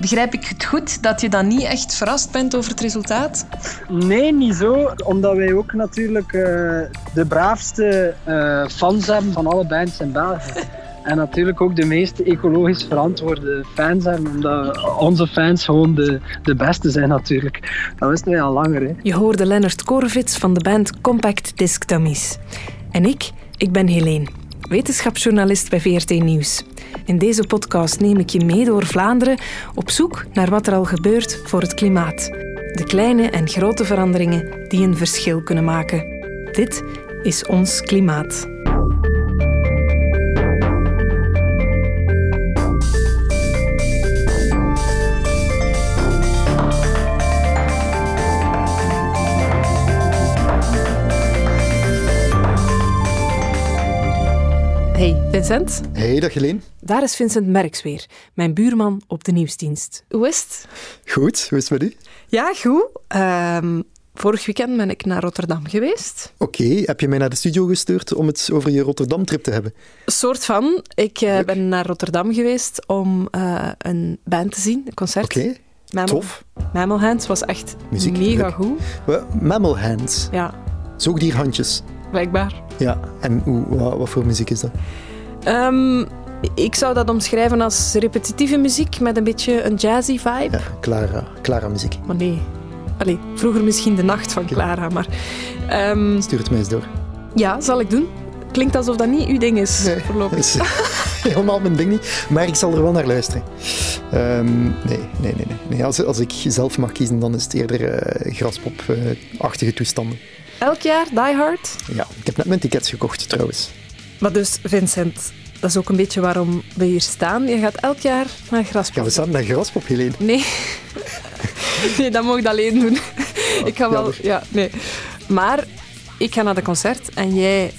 Begrijp ik het goed dat je dan niet echt verrast bent over het resultaat? Nee, niet zo. Omdat wij ook natuurlijk uh, de braafste uh, fans hebben van alle bands in België. En natuurlijk ook de meest ecologisch verantwoorde fans hebben, omdat onze fans gewoon de, de beste zijn natuurlijk. Dat wisten wij al langer. Hè. Je hoorde Lennart Korvits van de band Compact Disc Dummies. En ik, ik ben Helene, wetenschapsjournalist bij VRT Nieuws. In deze podcast neem ik je mee door Vlaanderen op zoek naar wat er al gebeurt voor het klimaat. De kleine en grote veranderingen die een verschil kunnen maken. Dit is ons klimaat. Vincent. Hey, dag Helene. Daar is Vincent Merks weer, mijn buurman op de nieuwsdienst. Hoe is het? Goed, hoe is het met u? Ja, goed. Ehm, vorig weekend ben ik naar Rotterdam geweest. Oké, heb je mij naar de studio gestuurd om het over je Rotterdam-trip te hebben? Een soort van. Ik uh, ben naar Rotterdam geweest om uh, een band te zien, een concert. Oké, okay. tof. Mammal Hands was echt Muziek, mega leuk. goed. Mammal Hands? Ja. Zoogdierhandjes? Blijkbaar. Ja, en hoe, wat, wat voor muziek is dat? Um, ik zou dat omschrijven als repetitieve muziek met een beetje een jazzy vibe. Ja, Clara, Clara muziek. Maar nee. Allee, vroeger misschien de nacht van Clara, maar... Um, Stuur het mij eens door. Ja, zal ik doen. Klinkt alsof dat niet uw ding is, nee, voorlopig. Is helemaal mijn ding niet, maar ik zal er wel naar luisteren. Um, nee, nee, nee. nee. als, als ik zelf mag kiezen, dan is het eerder uh, graspop-achtige toestanden. Elk jaar Die Hard? Ja, ik heb net mijn tickets gekocht trouwens. Maar dus, Vincent, dat is ook een beetje waarom we hier staan. Je gaat elk jaar naar Graspop. Ja, we staan naar Graspop, Helene. Nee. nee, dat mag ik alleen doen. ik ga wel... Ja, nee. Maar ik ga naar de concert en jij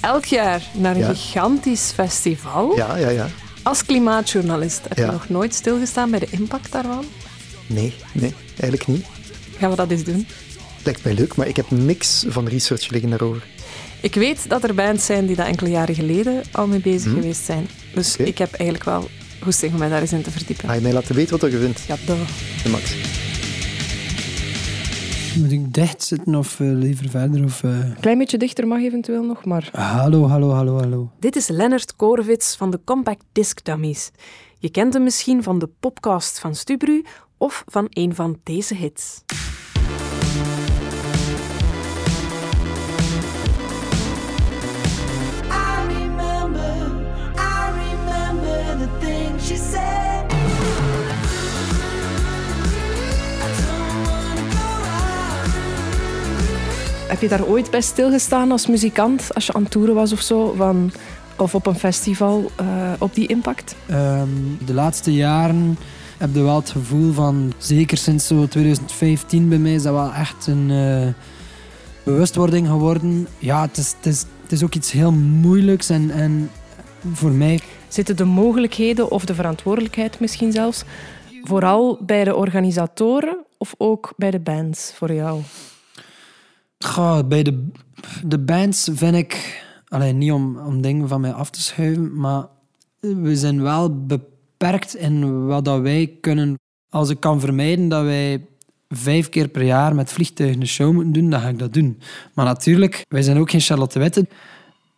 elk jaar naar een ja. gigantisch festival. Ja, ja, ja. Als klimaatjournalist, heb je nog nooit stilgestaan bij de impact daarvan? Nee, nee, eigenlijk niet. Gaan we dat eens doen? Lijkt mij leuk, maar ik heb niks van research liggen daarover. Ik weet dat er bands zijn die daar enkele jaren geleden al mee bezig hmm. geweest zijn. Dus okay. ik heb eigenlijk wel goesting om mij daar eens in te verdiepen. Ga je mij laten weten wat je vindt? Ja, duh. De Max. Moet ik dicht zitten of uh, liever verder? Of, uh... Klein beetje dichter mag eventueel nog, maar... Hallo, hallo, hallo, hallo. Dit is Lennart Korevits van de Compact Disc Dummies. Je kent hem misschien van de podcast van Stubru of van een van deze hits. Heb je daar ooit bij stilgestaan als muzikant, als je aan toeren was of zo? Van, of op een festival, uh, op die impact? Um, de laatste jaren heb je wel het gevoel van, zeker sinds zo 2015 bij mij, is dat wel echt een uh, bewustwording geworden. Ja, het is, het, is, het is ook iets heel moeilijks en, en voor mij... Zitten de mogelijkheden of de verantwoordelijkheid misschien zelfs vooral bij de organisatoren of ook bij de bands voor jou? Bij de, de bands vind ik, alleen niet om, om dingen van mij af te schuiven, maar we zijn wel beperkt in wat dat wij kunnen. Als ik kan vermijden dat wij vijf keer per jaar met vliegtuigen een show moeten doen, dan ga ik dat doen. Maar natuurlijk, wij zijn ook geen Charlotte Witte.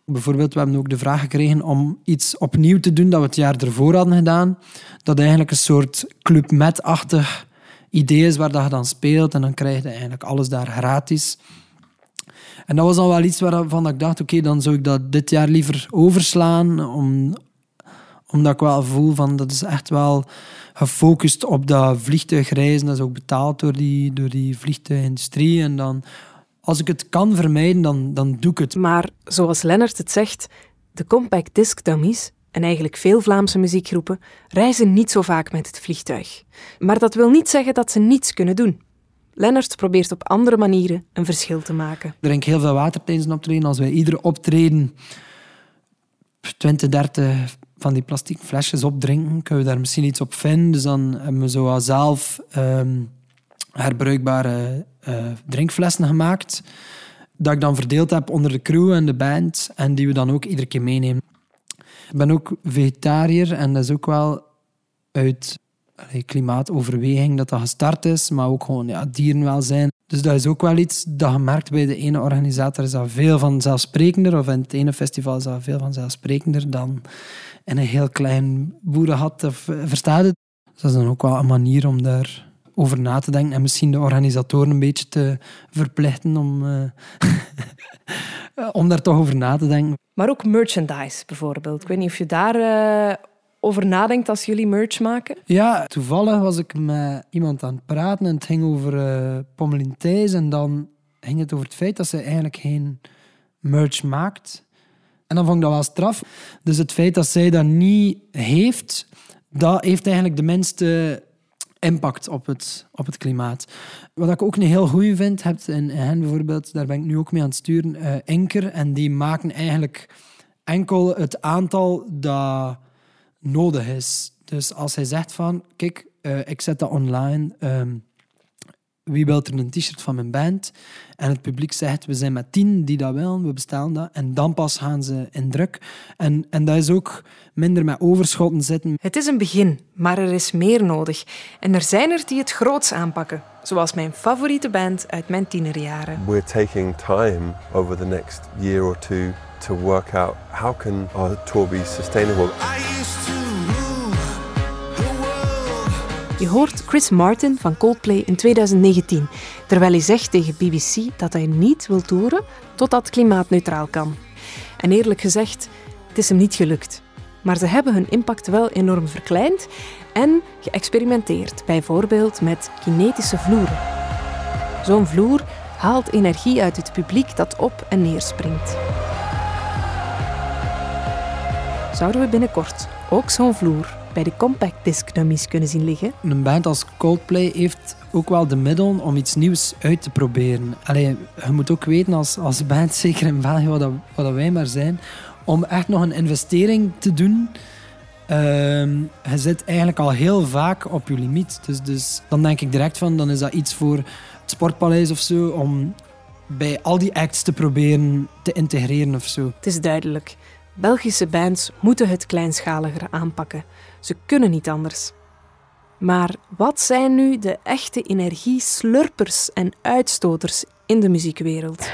Bijvoorbeeld, we hebben ook de vraag gekregen om iets opnieuw te doen dat we het jaar ervoor hadden gedaan. Dat eigenlijk een soort Club Med-achtig idee is waar dat je dan speelt en dan krijg je eigenlijk alles daar gratis. En dat was dan wel iets waarvan ik dacht, oké, dan zou ik dat dit jaar liever overslaan, om, omdat ik wel voel van, dat is echt wel gefocust op dat vliegtuigreizen. Dat is ook betaald door die, door die vliegtuigindustrie. En dan, als ik het kan vermijden, dan, dan doe ik het. Maar zoals Lennart het zegt, de compact disc dummies en eigenlijk veel Vlaamse muziekgroepen reizen niet zo vaak met het vliegtuig. Maar dat wil niet zeggen dat ze niets kunnen doen. Lennart probeert op andere manieren een verschil te maken. drink heel veel water tijdens een optreden. Als wij iedere optreden 20, 30 van die plastic flesjes opdrinken, kunnen we daar misschien iets op vinden. Dus dan hebben we zo zelf um, herbruikbare uh, drinkflessen gemaakt. Dat ik dan verdeeld heb onder de crew en de band. En die we dan ook iedere keer meenemen. Ik ben ook vegetariër en dat is ook wel uit klimaatoverweging dat dat gestart is, maar ook gewoon ja, dierenwelzijn. Dus dat is ook wel iets dat je merkt bij de ene organisator is dat veel vanzelfsprekender, of in het ene festival is dat veel vanzelfsprekender dan in een heel klein boerenhat. Of, eh, verstaat het? Dus dat is dan ook wel een manier om daar over na te denken en misschien de organisatoren een beetje te verplichten om, uh, om daar toch over na te denken. Maar ook merchandise bijvoorbeeld. Ik weet niet of je daar uh, over nadenkt als jullie merch maken? Ja, toevallig was ik met iemand aan het praten en het ging over uh, Pommelien Thijs en dan ging het over het feit dat ze eigenlijk geen merch maakt. En dan vond ik dat wel straf. Dus het feit dat zij dat niet heeft, dat heeft eigenlijk de minste impact op het, op het klimaat. Wat ik ook een heel goede vind, hebt in hen bijvoorbeeld, daar ben ik nu ook mee aan het sturen, Enker. En die maken eigenlijk enkel het aantal dat nodig is. Dus als hij zegt van, kijk, uh, ik zet dat online, um, wie wil er een t-shirt van mijn band? En het publiek zegt, we zijn met tien die dat willen, we bestellen dat. En dan pas gaan ze in druk. En, en dat is ook minder met overschotten zitten. Het is een begin, maar er is meer nodig. En er zijn er die het groots aanpakken. Zoals mijn favoriete band uit mijn tienerjaren. We're taking time over the next year or two to work out how can our tour be sustainable. Je hoort Chris Martin van Coldplay in 2019, terwijl hij zegt tegen BBC dat hij niet wil toeren totdat klimaatneutraal kan. En eerlijk gezegd, het is hem niet gelukt. Maar ze hebben hun impact wel enorm verkleind en geëxperimenteerd, bijvoorbeeld met kinetische vloeren. Zo'n vloer haalt energie uit het publiek dat op en neer springt. Zouden we binnenkort ook zo'n vloer bij de compact disc dummies kunnen zien liggen. Een band als Coldplay heeft ook wel de middelen om iets nieuws uit te proberen. Allee, je moet ook weten als, als band, zeker in België, wat, dat, wat dat wij maar zijn, om echt nog een investering te doen. Uh, je zit eigenlijk al heel vaak op je limiet. Dus, dus dan denk ik direct van, dan is dat iets voor het Sportpaleis of zo, om bij al die acts te proberen te integreren of zo. Het is duidelijk. Belgische bands moeten het kleinschaliger aanpakken. Ze kunnen niet anders. Maar wat zijn nu de echte energieslurpers en uitstoters in de muziekwereld?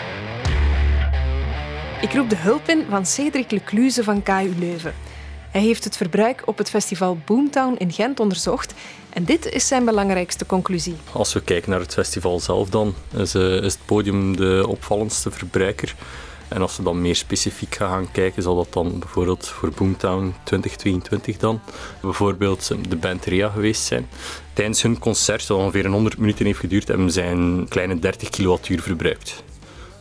Ik roep de hulp in van Cedric Lecluze van KU Leuven. Hij heeft het verbruik op het festival Boomtown in Gent onderzocht en dit is zijn belangrijkste conclusie. Als we kijken naar het festival zelf dan, is, uh, is het podium de opvallendste verbruiker. En als we dan meer specifiek gaan kijken, zal dat dan bijvoorbeeld voor Boomtown 2022 dan bijvoorbeeld de band Ria geweest zijn. Tijdens hun concert, dat ongeveer 100 minuten heeft geduurd, hebben zij een kleine 30 kilowattuur verbruikt.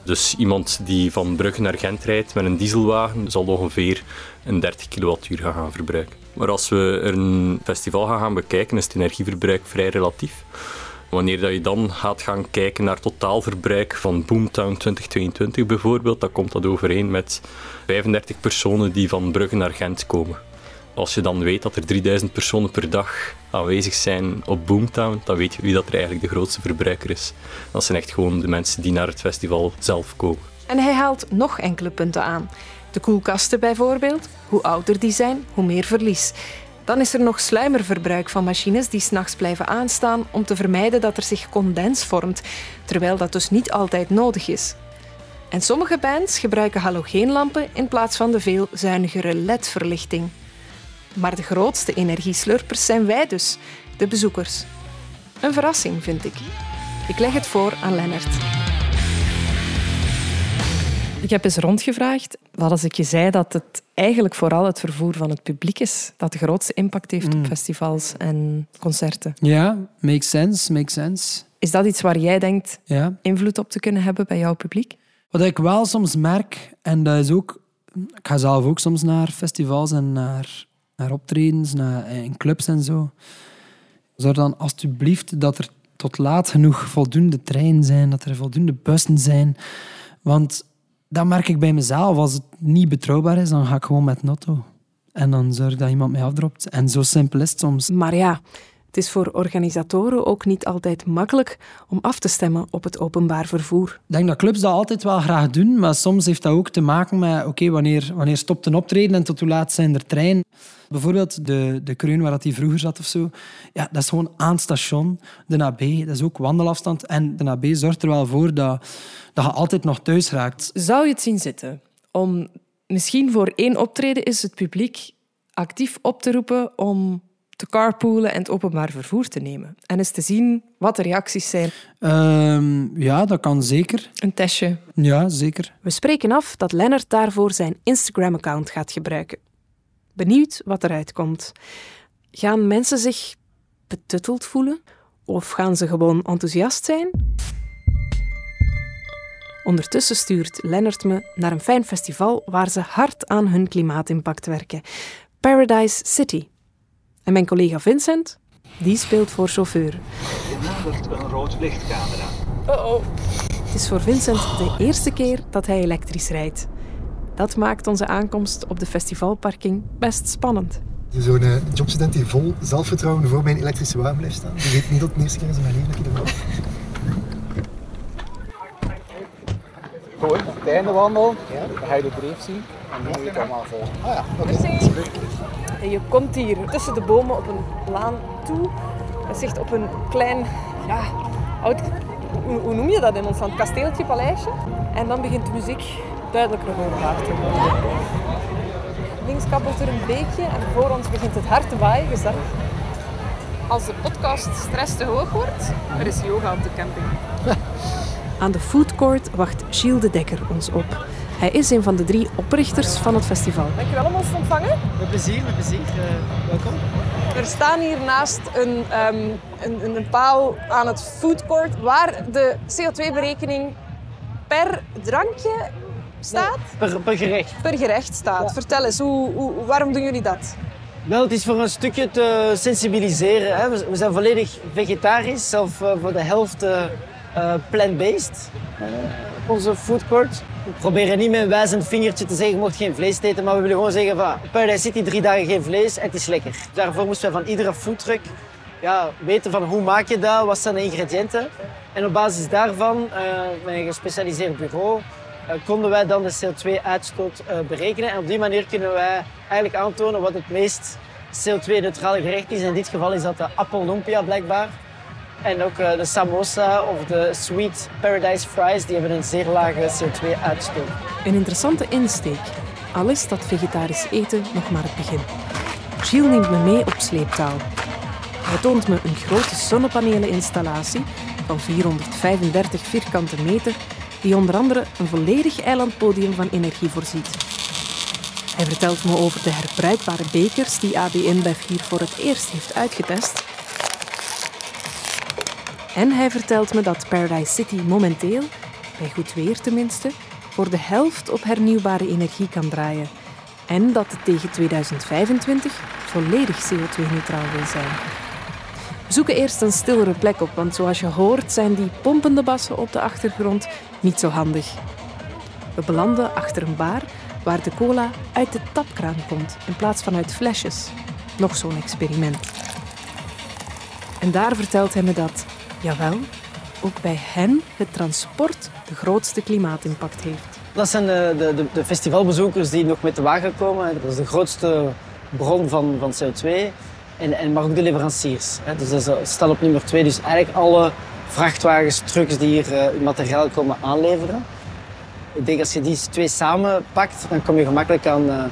Dus iemand die van Brugge naar Gent rijdt met een dieselwagen, zal ongeveer een 30 kilowattuur gaan verbruiken. Maar als we een festival gaan bekijken, is het energieverbruik vrij relatief. Wanneer dat je dan gaat gaan kijken naar totaalverbruik van Boomtown 2022 bijvoorbeeld, dan komt dat overeen met 35 personen die van Brugge naar Gent komen. Als je dan weet dat er 3000 personen per dag aanwezig zijn op Boomtown, dan weet je wie dat er eigenlijk de grootste verbruiker is. Dat zijn echt gewoon de mensen die naar het festival zelf komen. En hij haalt nog enkele punten aan. De koelkasten bijvoorbeeld. Hoe ouder die zijn, hoe meer verlies. Dan is er nog sluimerverbruik van machines die s'nachts blijven aanstaan om te vermijden dat er zich condens vormt, terwijl dat dus niet altijd nodig is. En sommige bands gebruiken halogeenlampen in plaats van de veel zuinigere LED-verlichting. Maar de grootste energieslurpers zijn wij dus, de bezoekers. Een verrassing, vind ik. Ik leg het voor aan Lennart. Ik heb eens rondgevraagd. Wat als ik je zei dat het eigenlijk vooral het vervoer van het publiek is dat de grootste impact heeft op mm. festivals en concerten? Ja, makes sense, makes sense. Is dat iets waar jij denkt ja. invloed op te kunnen hebben bij jouw publiek? Wat ik wel soms merk, en dat is ook... Ik ga zelf ook soms naar festivals en naar, naar optredens, naar, in clubs en zo. Zorg dan alsjeblieft dat er tot laat genoeg voldoende treinen zijn, dat er voldoende bussen zijn. Want dat merk ik bij mezelf. Als het niet betrouwbaar is, dan ga ik gewoon met Notto. En dan zorg dat iemand mij afdropt. En zo simpel is het soms. Maar ja, Het is voor organisatoren ook niet altijd makkelijk om af te stemmen op het openbaar vervoer. Ik denk dat clubs dat altijd wel graag doen, maar soms heeft dat ook te maken met oké, wanneer, wanneer stopt een optreden en tot hoe laat zijn er trein. Bijvoorbeeld de, de Kreun waar hij vroeger zat of zo. Ja, dat is gewoon aan het station. De AB, dat is ook wandelafstand. En de AB zorgt er wel voor dat, dat je altijd nog thuis raakt. Zou je het zien zitten om misschien voor één optreden is het publiek actief op te roepen om te carpoolen en het openbaar vervoer te nemen. En eens te zien wat de reacties zijn. Ehm, ja, dat kan zeker. Een testje. Ja, zeker. We spreken af dat Lennart daarvoor zijn Instagram-account gaat gebruiken. Benieuwd wat eruit komt. Gaan mensen zich betutteld voelen? Of gaan ze gewoon enthousiast zijn? Ondertussen stuurt Lennart me naar een fijn festival waar ze hard aan hun klimaatimpact werken. Paradise City. En mijn collega Vincent, die speelt voor chauffeur. Je nadert een rood lichtcamera. Oh oh. Het is voor Vincent de eerste keer dat hij elektrisch rijdt. Dat maakt onze aankomst op de festivalparking best spannend. Zo'n uh, jobstudent die vol zelfvertrouwen voor mijn elektrische wagen blijft staan. Die weet niet dat het de eerste keer is in mijn leven dat ik ervan Gewoon, het einde dan ga je de dreef zien en dan moet je het allemaal volgen. Ah ja, oké. En je komt hier tussen de bomen op een laan toe. Dat zegt op een klein, ja, oud, hoe, hoe noem je dat in ons land? Kasteeltje, paleisje. En dan begint de muziek duidelijker hoorbaar te worden. Links kabbelt er een beekje en voor ons begint het hard te waaien, gezellig. Als de podcast stress te hoog wordt, er is yoga op de camping. Aan de foodcourt wacht Gilles de Dekker ons op. Hij is een van de drie oprichters van het festival. Dankjewel om ons te ontvangen. Met plezier, met plezier. Uh, welkom. Er staan hier naast een, um, een, een, paal aan het foodcourt waar de CO2-berekening per drankje staat? Nee, per, per, gerecht. Per gerecht staat. Ja. Vertel eens, hoe, hoe, waarom doen jullie dat? Wel, het is voor een stukje te sensibiliseren. Hè. We, zijn volledig vegetarisch, zelf uh, voor de helft uh, plant-based. onze foodcourt. Proberen niet met een wijzend vingertje te zeggen, mag geen vlees eten, maar we willen gewoon zeggen van Paradise City drie dagen geen vlees en het is lekker. Daarvoor moesten we van iedere foodtruck ja, weten van hoe maak je dat, wat zijn de ingrediënten. En op basis daarvan, uh, met een gespecialiseerd bureau, uh, konden wij dan de CO2-uitstoot uh, berekenen. En op die manier kunnen wij eigenlijk aantonen wat het meest CO2-neutrale gerecht is. In dit geval is dat de appel lumpia blijkbaar. En ook de samosa of de sweet paradise fries, die hebben een zeer lage CO2-uitstoot. Een interessante insteek, al is dat vegetarisch eten nog maar het begin. Gilles neemt me mee op sleeptouw. Hij toont me een grote zonnepaneleninstallatie van 435 vierkante meter, die onder andere een volledig eilandpodium van energie voorziet. Hij vertelt me over de herbruikbare bekers die AB InBev hier voor het eerst heeft uitgetest en hij vertelt me dat Paradise City momenteel, bij goed weer tenminste, voor de helft op hernieuwbare energie kan draaien. En dat het tegen 2025 volledig CO2-neutraal wil zijn. We zoeken eerst een stillere plek op, want zoals je hoort zijn die pompende bassen op de achtergrond niet zo handig. We belanden achter een bar waar de cola uit de tapkraan komt in plaats van uit flesjes. Nog zo'n experiment. En daar vertelt hij me dat Jawel, ook bij hen het transport de grootste klimaatimpact heeft. Dat zijn de, de, de, festivalbezoekers die nog met de wagen komen. Dat is de grootste bron van, van CO2. En, en, maar ook de leveranciers. Dus dat is stel op nummer twee. Dus eigenlijk alle vrachtwagens, trucks die hier uh, materiaal komen aanleveren. Ik denk als je die twee samen pakt, dan kom je gemakkelijk aan uh,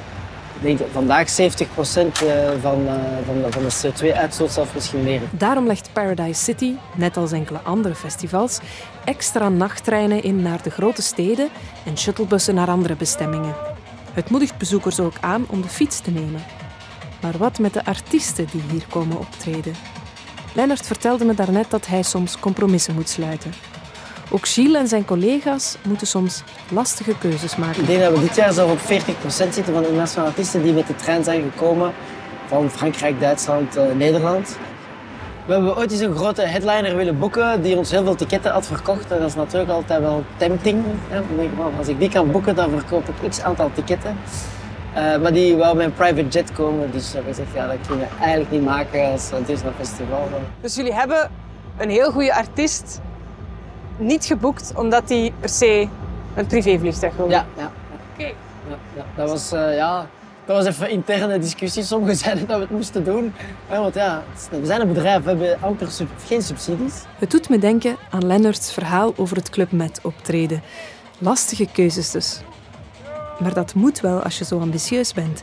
ik denk vandaag 70 procent eh, van, van, van de CO2-uitstoot, zelfs misschien meer. Daarom legt Paradise City, net als enkele andere festivals, extra nachttreinen in naar de grote steden en shuttlebussen naar andere bestemmingen. Het moedigt bezoekers ook aan om de fiets te nemen. Maar wat met de artiesten die hier komen optreden? Lennart vertelde me daarnet dat hij soms compromissen moet sluiten. Ook Gilles en zijn collega's moeten soms lastige keuzes maken. Ik denk dat we dit jaar zo op 40% zitten van de nationale artiesten die met de trein zijn gekomen van Frankrijk, Duitsland, uh, Nederland. We hebben ooit eens een grote headliner willen boeken die ons heel veel ticketten had verkocht. Dat is natuurlijk altijd wel tempting. Hè? Als ik die kan boeken, dan verkoop ik x aantal ticketten. Eh, maar die wou met een private jet komen, dus we gezegd ja, dat kunnen we eigenlijk niet maken als het is een festival. Dus jullie hebben een heel goede artiest niet geboekt omdat hij per se een privévliegtuig wilde? Ja, ja. Oké. Ja, ja, dat was, uh, ja, dat was even interne discussie. Sommigen zeiden dat we het moesten doen. Ja, want ja, we zijn een bedrijf, we hebben amper sub geen subsidies. Het doet me denken aan Lennarts verhaal over het Club Met optreden. Lastige keuzes dus. Maar dat moet wel als je zo ambitieus bent.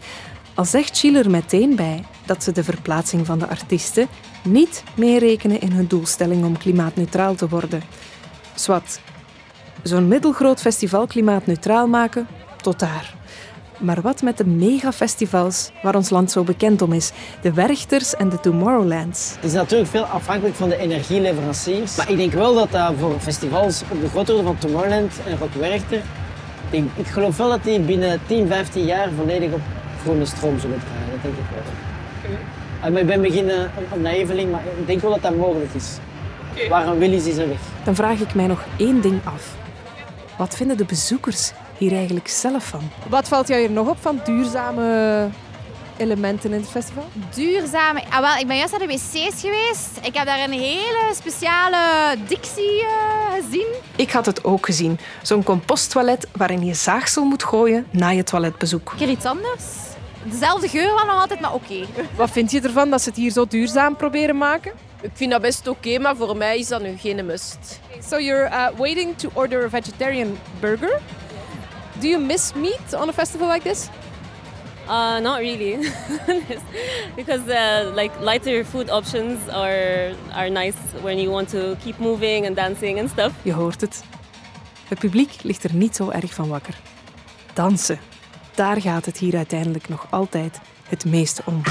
Al zegt Schiller meteen bij dat ze de verplaatsing van de artiesten niet meerekenen in hun doelstelling om klimaatneutraal te worden. Zwat, zo'n middelgroot festival klimaatneutraal maken, tot daar. Maar wat met de megafestivals waar ons land zo bekend om is? De Werchters en de Tomorrowlands. Het is natuurlijk veel afhankelijk van de energieleveranciers. Maar ik denk wel dat dat voor festivals op de grootte van Tomorrowland en Rock Werchter... Ik, ik geloof wel dat die binnen 10, 15 jaar volledig op groene stroom zullen draaien. Dat denk ik wel. Okay. Ik ben beginnen een naïveling, maar ik denk wel dat dat mogelijk is. Okay. Waar een Willis is er weg. Dan vraag ik mij nog één ding af. Wat vinden de bezoekers hier eigenlijk zelf van? Wat valt jou hier nog op van duurzame elementen in het festival? Duurzame? Ah, wel, ik ben juist naar de wc's geweest. Ik heb daar een hele speciale dictie uh, gezien. Ik had het ook gezien. Zo'n composttoilet waarin je zaagsel moet gooien na je toiletbezoek. Keer iets anders. Dezelfde geur wel nog altijd, maar oké. Okay. Wat vind je ervan dat ze het hier zo duurzaam proberen maken? Ik vind dat best oké, okay, maar voor mij is dat nu geen must. So you're uh, waiting to order a vegetarian burger. Do you miss meat on a festival like this? Uh, not really, because uh, like lighter food options are are nice when you want to keep moving and dancing and stuff. Je hoort het. Het publiek ligt er niet zo erg van wakker. Dansen, daar gaat het hier uiteindelijk nog altijd het meeste om.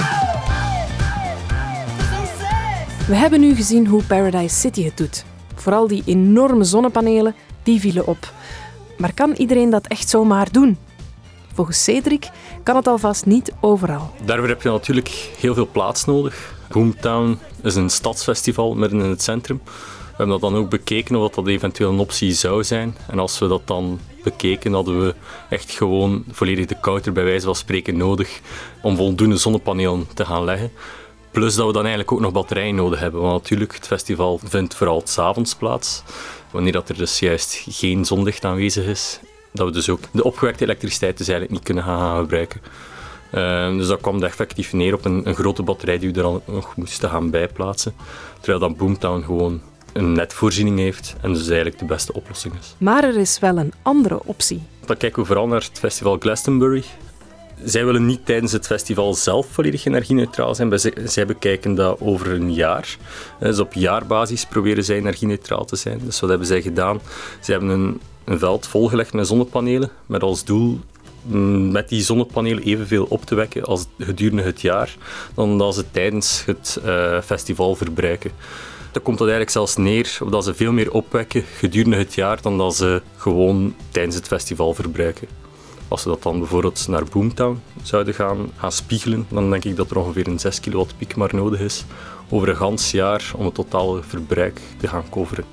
We hebben nu gezien hoe Paradise City het doet. Vooral die enorme zonnepanelen, die vielen op. Maar kan iedereen dat echt zomaar doen? Volgens Cedric kan het alvast niet overal. Daarvoor heb je natuurlijk heel veel plaats nodig. Boomtown is een stadsfestival midden in het centrum. We hebben dat dan ook bekeken of dat eventueel een optie zou zijn. En als we dat dan bekeken, hadden we echt gewoon volledig de kouter bij wijze van spreken nodig om voldoende zonnepanelen te gaan leggen. Plus dat we dan eigenlijk ook nog batterijen nodig hebben. Want natuurlijk, het festival vindt vooral s'avonds plaats. Wanneer dat er dus juist geen zonlicht aanwezig is. Dat we dus ook de opgewekte elektriciteit dus eigenlijk niet kunnen gaan gebruiken. Uh, dus dat kwam effectief neer op een, een, grote batterij die we er al nog moesten gaan bijplaatsen. Terwijl dan Boomtown gewoon een netvoorziening heeft en dus eigenlijk de beste oplossing is. Maar er is wel een andere optie. Dan kijken we vooral naar het festival Glastonbury zij willen niet tijdens het festival zelf volledig energie-neutraal zijn. Zij bekijken dat over een jaar. Dus op jaarbasis proberen zij energie-neutraal te zijn. Dus wat hebben zij gedaan? Zij hebben een, een veld volgelegd met zonnepanelen, met als doel mm, met die zonnepanelen evenveel op te wekken als gedurende het jaar, dan dat ze tijdens het uh, festival verbruiken. Dan komt dat eigenlijk zelfs neer op dat ze veel meer opwekken gedurende het jaar dan dat ze gewoon tijdens het festival verbruiken. Als we dat dan bijvoorbeeld naar Boomtown zouden gaan, gaan spiegelen, dan denk ik dat er ongeveer een 6 kilowatt piek maar nodig is over een gans jaar om het totale verbruik te gaan coveren.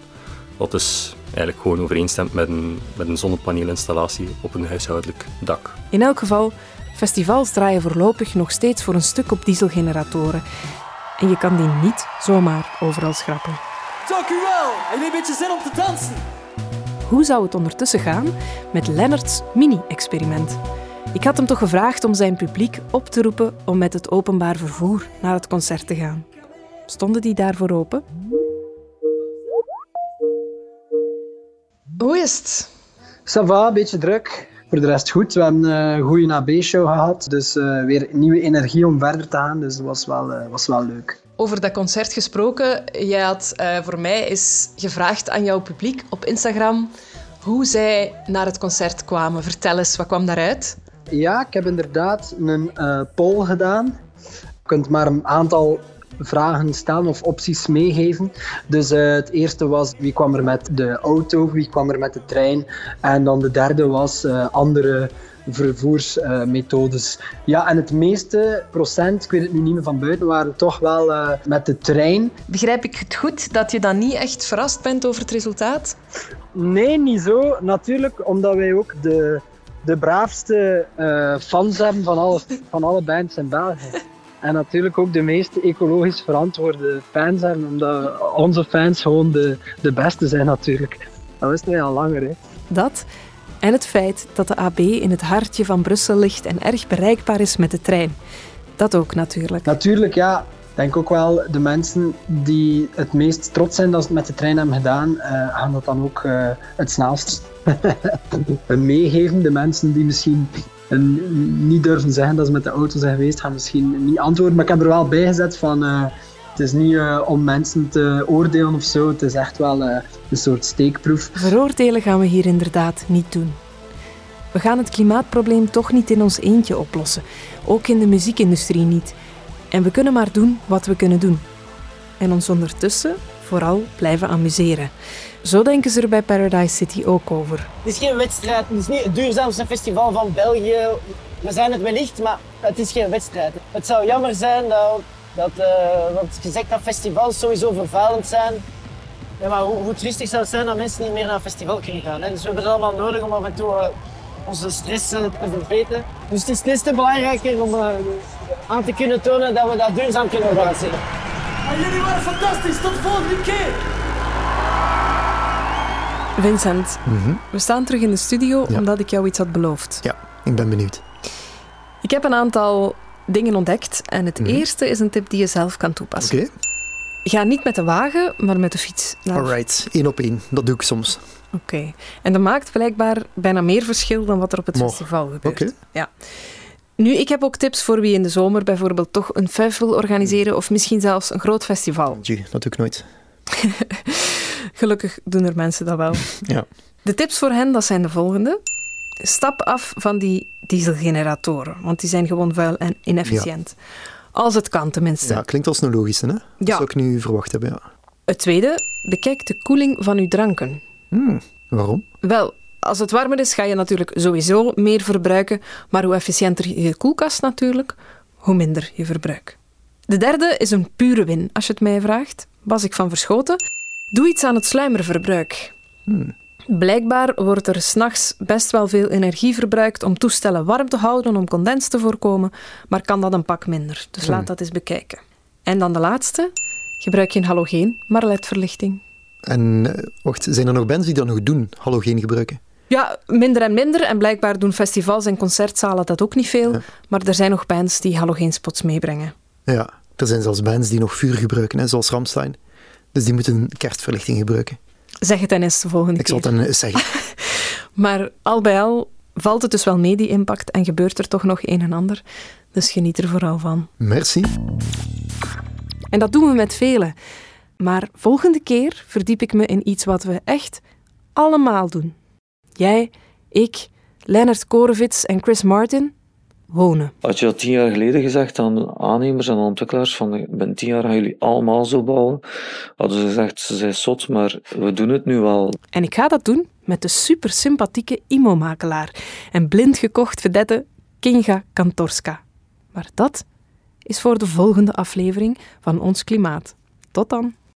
Wat dus eigenlijk gewoon overeenstemt met een, met een zonnepaneelinstallatie op een huishoudelijk dak. In elk geval, festivals draaien voorlopig nog steeds voor een stuk op dieselgeneratoren. En je kan die niet zomaar overal schrappen. Dank u wel! En een beetje zin om te dansen? Hoe zou het ondertussen gaan met Lennarts mini-experiment? Ik had hem toch gevraagd om zijn publiek op te roepen om met het openbaar vervoer naar het concert te gaan. Stonden die daarvoor open? Hoe is het? Ça va, een beetje druk. Voor de rest goed. We hebben een goede AB-show gehad, dus uh, weer nieuwe energie om verder te gaan. Dus dat was wel, uh, was wel leuk over dat concert gesproken. Jij had uh, voor mij eens gevraagd aan jouw publiek op Instagram hoe zij naar het concert kwamen. Vertel eens, wat kwam daaruit? Ja, ik heb inderdaad een uh, poll gedaan. Je kunt maar een aantal vragen stellen of opties meegeven. Dus uh, het eerste was wie kwam er met de auto, wie kwam er met de trein. En dan de derde was andere vervoersmethodes. ja, en het meeste procent, ik weet het nu niet meer van buiten, waren toch wel uh, met de trein. Begrijp ik het goed dat je dan niet echt verrast bent over het resultaat? Nee, niet zo. Natuurlijk, omdat wij ook de de braafste eh, fans hebben van alle, van alle bands in België. En natuurlijk ook de meest ecologisch verantwoorde fans hebben, omdat onze fans gewoon de, de beste zijn natuurlijk. Dat wisten wij al langer. Hè. Dat en het feit dat de AB in het hartje van Brussel ligt en erg bereikbaar is met de trein. Dat ook natuurlijk. Natuurlijk, ja. Ik denk ook wel de mensen die het meest trots zijn dat ze het met de trein hebben gedaan, eh, gaan dat dan ook eh, het snelst meegeven. De mensen die misschien en niet durven zeggen dat ze met de auto zijn geweest, gaan misschien niet antwoorden. Maar ik heb er wel bij gezet van. Het is niet uh, om mensen te oordelen of zo. Het is echt wel uh, een soort steekproef. Veroordelen gaan we hier inderdaad niet doen. We gaan het klimaatprobleem toch niet in ons eentje oplossen. Ook in de muziekindustrie niet. En we kunnen maar doen wat we kunnen doen. En ons ondertussen vooral blijven amuseren. Zo denken ze er bij Paradise City ook over. Het is geen wedstrijd, het is niet het duurzaamste festival van België. We zijn het wellicht, maar het is geen wedstrijd. Het zou jammer zijn dat, dat uh, want gezegd dat festivals sowieso vervuilend zijn. Ja, maar hoe, hoe triestig zou het zijn dat mensen niet meer naar een festival kunnen gaan. Hè? Dus we hebben het allemaal nodig om af en toe uh, onze stress uh, te verbeteren. Dus het is des te belangrijker om aan te kunnen tonen dat we dat duurzaam kunnen organiseren. jullie waren fantastisch, tot de volgende keer! Vincent, Mhm. we staan terug in de studio omdat ik jou iets had beloofd. Ja, ik ben benieuwd. Ik heb een aantal dingen ontdekt en het Mhm. eerste is een tip die je zelf kan toepassen. Oké, Ga niet met de wagen, maar met de fiets. naar- alright. Eén op één. Dat doe ik soms. Oké. En dat maakt blijkbaar bijna meer verschil dan wat er op het festival gebeurt. Oké. Ja. Nu, ik heb ook tips voor wie in de zomer bijvoorbeeld toch een fest wil organiseren of misschien zelfs een groot festival. Gee, dat doe ik nooit. Gelukkig doen er mensen dat wel. Ja. De tips voor hen, dat zijn de volgende. Stap af van die dieselgeneratoren, want die zijn gewoon vuil en inefficiënt. Als het kan tenminste. Ja, klinkt als een logische, hè? Dat Ja. zou ik nu verwacht hebben, ja. Het tweede, bekijk de koeling van uw dranken. Hmm, waarom? Wel, als het warmer is, ga je natuurlijk sowieso meer verbruiken, maar hoe efficiënter je koelkast natuurlijk, hoe minder je verbruik. De derde is een pure win, als je het mij vraagt. Was ik van verschoten? Doe iets aan het sluimerverbruik. Hmm. Blijkbaar wordt er s'nachts best wel veel energie verbruikt om toestellen warm te houden, om condens te voorkomen, maar kan dat een pak minder. Dus Hmm. laat dat eens bekijken. En dan de laatste. Gebruik geen halogeen, maar ledverlichting. En eh, wacht, zijn er nog bands die dat nog doen, halogeen gebruiken? Ja, minder en minder. En blijkbaar doen festivals en concertzalen dat ook niet veel. Maar er zijn nog bands die halogeenspots meebrengen. Ja, er zijn zelfs bands die nog vuur gebruiken, hè, zoals Ramstein. Dus die moeten kerstverlichting gebruiken. Zeg het dan eens de volgende Ik zal keer. het dan zeggen. Maar al bij al valt het dus wel mee, die impact. En gebeurt er toch nog een en ander. Dus geniet er vooral van. Merci. En dat doen we met velen. Maar volgende keer verdiep ik me in iets wat we echt allemaal doen. Jij, ik, Leonard Korevits en Chris Martin wonen. Had je dat tien jaar geleden gezegd aan aannemers en ontwikkelaars van ik ben tien jaar gaan jullie allemaal zo bouwen, hadden ze gezegd ze zijn zot, maar we doen het nu wel. En ik ga dat doen met de super sympathieke IMO-makelaar en blind gekocht vedette Kinga Kantorska. Maar dat is voor de volgende aflevering van Ons Klimaat. Tot dan.